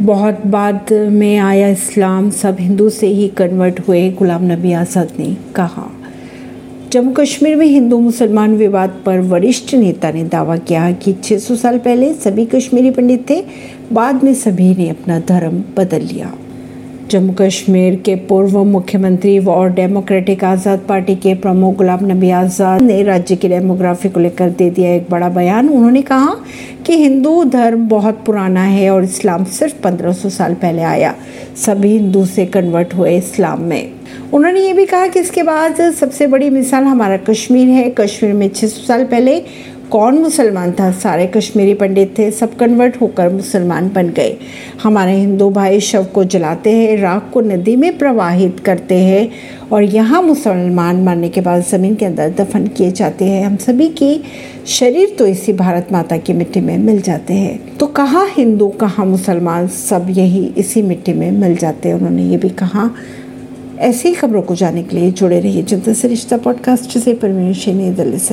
बहुत बाद में आया इस्लाम, सब हिंदू से ही कन्वर्ट हुए गुलाम नबी आज़ाद ने कहा। जम्मू कश्मीर में हिंदू मुसलमान विवाद पर वरिष्ठ नेता ने दावा किया कि 600 साल पहले सभी कश्मीरी पंडित थे, बाद में सभी ने अपना धर्म बदल लिया। जम्मू कश्मीर के पूर्व मुख्यमंत्री और डेमोक्रेटिक आज़ाद पार्टी के प्रमुख गुलाम नबी आज़ाद ने राज्य की डेमोग्राफी को लेकर दे दिया एक बड़ा बयान। उन्होंने कहा कि हिंदू धर्म बहुत पुराना है और इस्लाम सिर्फ़ 1500 साल पहले आया। सभी हिंदू से कन्वर्ट हुए इस्लाम में। उन्होंने ये भी कहा कि इसके बाद सबसे बड़ी मिसाल हमारा कश्मीर है। कश्मीर में 600 साल पहले कौन मुसलमान था? सारे कश्मीरी पंडित थे, सब कन्वर्ट होकर मुसलमान बन गए। हमारे हिंदू भाई शव को जलाते हैं, राख को नदी में प्रवाहित करते हैं और यहाँ मुसलमान मारने के बाद ज़मीन के अंदर दफन किए जाते हैं। हम सभी की शरीर तो इसी भारत माता की मिट्टी में मिल जाते हैं। तो कहाँ हिंदू, कहाँ मुसलमान सब यही इसी मिट्टी में मिल जाते हैं? उन्होंने ये भी कहा। ऐसी खबरों को जानने के लिए जुड़े रहिए जनता से रिश्ता पॉडकास्ट से। परवीन दिल्ली से।